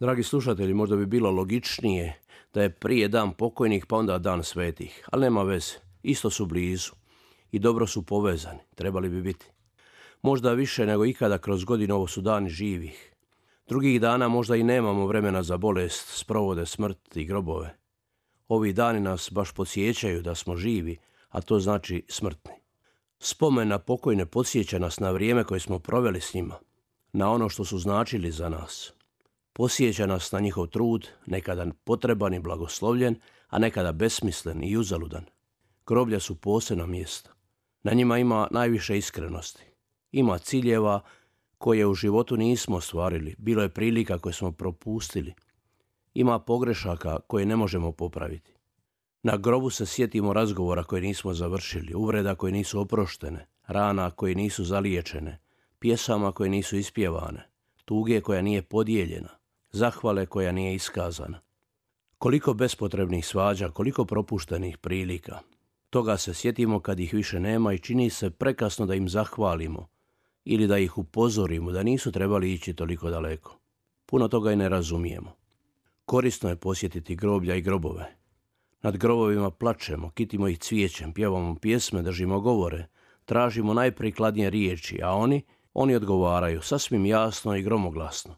Dragi slušatelji, možda bi bilo logičnije da je prije dan pokojnih pa onda dan svetih, ali nema veze, isto su blizu i dobro su povezani, trebali bi biti. Možda više nego ikada kroz godinu ovo su dani živih. Drugih dana možda i nemamo vremena za bolest, sprovode, smrt i grobove. Ovi dani nas baš podsjećaju da smo živi, a to znači smrtni. Spomen na pokojne podsjeća nas na vrijeme koje smo proveli s njima, na ono što su značili za nas. Posjeća nas na njihov trud, nekada potreban i blagoslovljen, a nekada besmislen i uzaludan. Groblja su posebna mjesta. Na njima ima najviše iskrenosti. Ima ciljeva koje u životu nismo ostvarili. Bilo je prilika koje smo propustili. Ima pogrešaka koje ne možemo popraviti. Na grobu se sjetimo razgovora koje nismo završili, uvreda koje nisu oproštene, rana koje nisu zaliječene, pjesama koje nisu ispjevane, tuge koja nije podijeljena, zahvale koja nije iskazana. Koliko bespotrebnih svađa, koliko propuštenih prilika. Toga se sjetimo kad ih više nema i čini se prekasno da im zahvalimo ili da ih upozorimo da nisu trebali ići toliko daleko. Puno toga i ne razumijemo. Korisno je posjetiti groblja i grobove. Nad grobovima plačemo, kitimo ih cvijećem, pjevamo pjesme, držimo govore, tražimo najprikladnije riječi, a oni, oni odgovaraju sasvim jasno i gromoglasno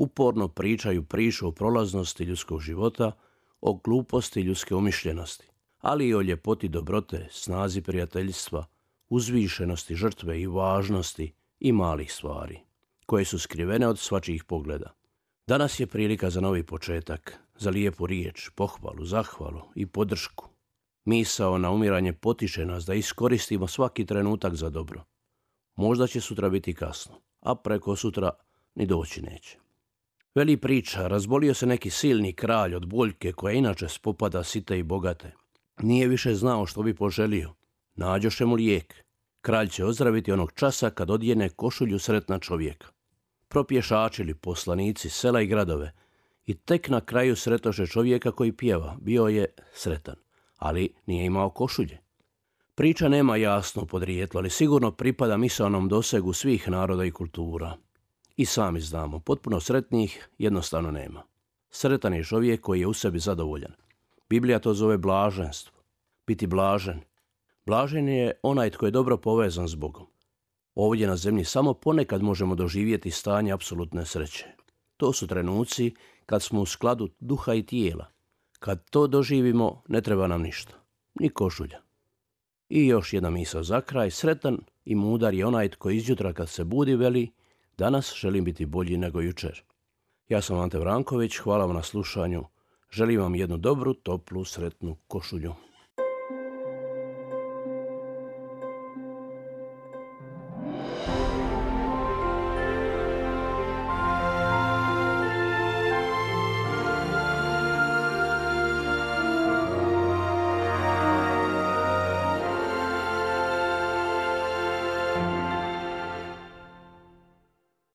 uporno pričaju priču o prolaznosti ljudskog života, o gluposti ljudske umišljenosti, ali i o ljepoti dobrote, snazi prijateljstva, uzvišenosti žrtve i važnosti i malih stvari, koje su skrivene od svačijih pogleda. Danas je prilika za novi početak, za lijepu riječ, pohvalu, zahvalu i podršku. Misao na umiranje potiče nas da iskoristimo svaki trenutak za dobro. Možda će sutra biti kasno, a preko sutra ni doći neće. Veli priča, razbolio se neki silni kralj od boljke koja inače spopada site i bogate. Nije više znao što bi poželio. Nađoše mu lijek. Kralj će ozdraviti onog časa kad odjene košulju sretna čovjeka. Propješačili poslanici sela i gradove i tek na kraju sretoše čovjeka koji pjeva. Bio je sretan, ali nije imao košulje. Priča nema jasno podrijetlo, ali sigurno pripada misalnom dosegu svih naroda i kultura. I sami znamo, potpuno sretnih jednostavno nema. Sretan je čovjek koji je u sebi zadovoljan. Biblija to zove blaženstvo. Biti blažen. Blažen je onaj tko je dobro povezan s Bogom. Ovdje na zemlji samo ponekad možemo doživjeti stanje apsolutne sreće. To su trenuci kad smo u skladu duha i tijela. Kad to doživimo, ne treba nam ništa. Ni košulja. I još jedna misao za kraj. Sretan i mudar je onaj tko izjutra kad se budi veli Danas želim biti bolji nego jučer. Ja sam Ante Vranković, hvala vam na slušanju. Želim vam jednu dobru, toplu, sretnu košulju.